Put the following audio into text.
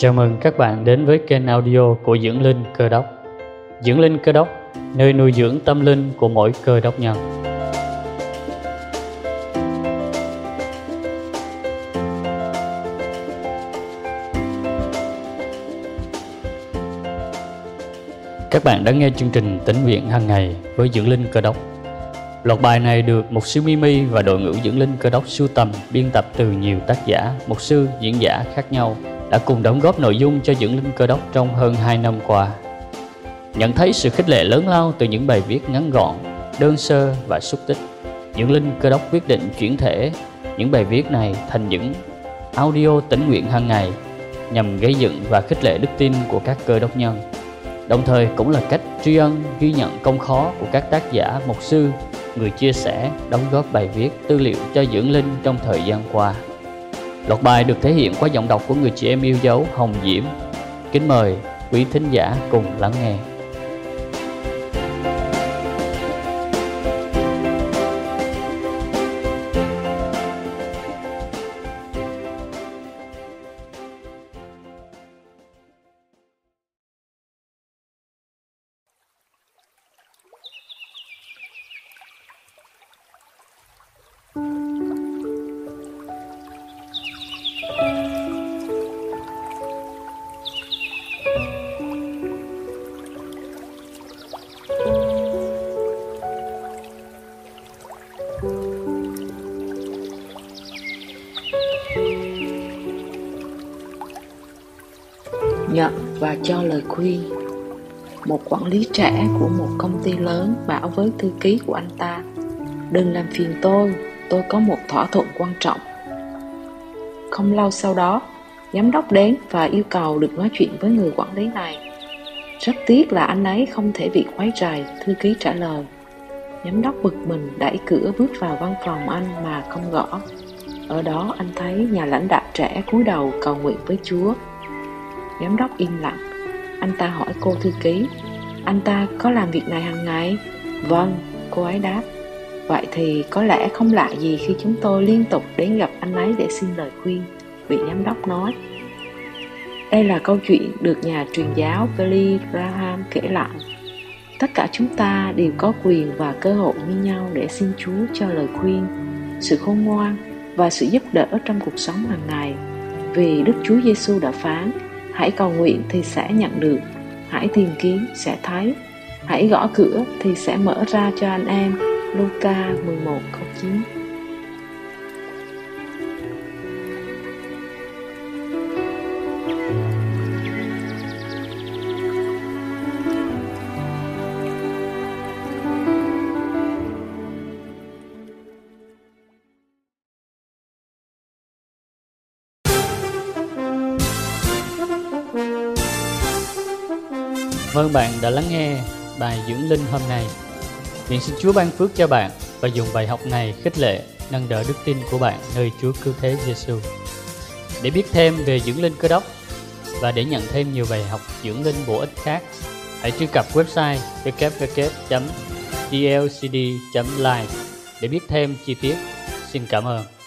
Chào mừng các bạn đến với kênh audio của Dưỡng Linh Cơ Đốc. Dưỡng Linh Cơ Đốc, nơi nuôi dưỡng tâm linh của mỗi cơ đốc nhân. Các bạn đã nghe chương trình tỉnh nguyện hàng ngày với Dưỡng Linh Cơ Đốc. Loạt bài này được Mục sư Mimi và đội ngũ Dưỡng Linh Cơ Đốc sưu tầm, biên tập từ nhiều tác giả, mục sư, diễn giả khác nhau đã cùng đóng góp nội dung cho Dưỡng Linh Cơ Đốc trong hơn 2 năm qua. Nhận thấy sự khích lệ lớn lao từ những bài viết ngắn gọn, đơn sơ và xúc tích, Dưỡng Linh Cơ Đốc quyết định chuyển thể những bài viết này thành những audio tĩnh nguyện hàng ngày nhằm gây dựng và khích lệ đức tin của các cơ đốc nhân. Đồng thời cũng là cách tri ân ghi nhận công khó của các tác giả, mục sư, người chia sẻ, đóng góp bài viết, tư liệu cho dưỡng linh trong thời gian qua. Loạt bài được thể hiện qua giọng đọc của người chị em yêu dấu Hồng Diễm. Kính mời quý thính giả cùng lắng nghe. Nhận và cho lời khuyên. Một quản lý trẻ của một công ty lớn bảo với thư ký của anh ta, đừng làm phiền tôi tôi có một thỏa thuận quan trọng. Không lâu sau đó, giám đốc đến và yêu cầu được nói chuyện với người quản lý này. Rất tiếc là anh ấy không thể bị quấy rầy, thư ký trả lời. Giám đốc bực mình đẩy cửa bước vào văn phòng anh mà không gõ. Ở đó anh thấy nhà lãnh đạo trẻ cúi đầu cầu nguyện với chúa. Giám đốc im lặng. Anh ta hỏi cô thư ký. Anh ta có làm việc này hàng ngày? Vâng, cô ấy đáp. Vậy thì có lẽ không lạ gì khi chúng tôi liên tục đến gặp anh ấy để xin lời khuyên Vị giám đốc nói. Đây là câu chuyện được nhà truyền giáo Billy Graham kể lại. Tất cả chúng ta đều có quyền và cơ hội như nhau để xin Chúa cho lời khuyên, sự khôn ngoan và sự giúp đỡ trong cuộc sống hàng ngày. Vì Đức Chúa Giêsu đã phán, hãy cầu nguyện thì sẽ nhận được. Hãy tìm kiếm sẽ thấy. Hãy gõ cửa thì sẽ mở ra cho anh em. Luca 11 câu 9 ơn bạn đã lắng nghe bài dưỡng linh hôm nay. Nguyện xin Chúa ban phước cho bạn và dùng bài học này khích lệ, nâng đỡ đức tin của bạn nơi Chúa cứu thế Giêsu. Để biết thêm về dưỡng linh cơ đốc và để nhận thêm nhiều bài học dưỡng linh bổ ích khác, hãy truy cập website www.dlcd.live e để biết thêm chi tiết. Xin cảm ơn.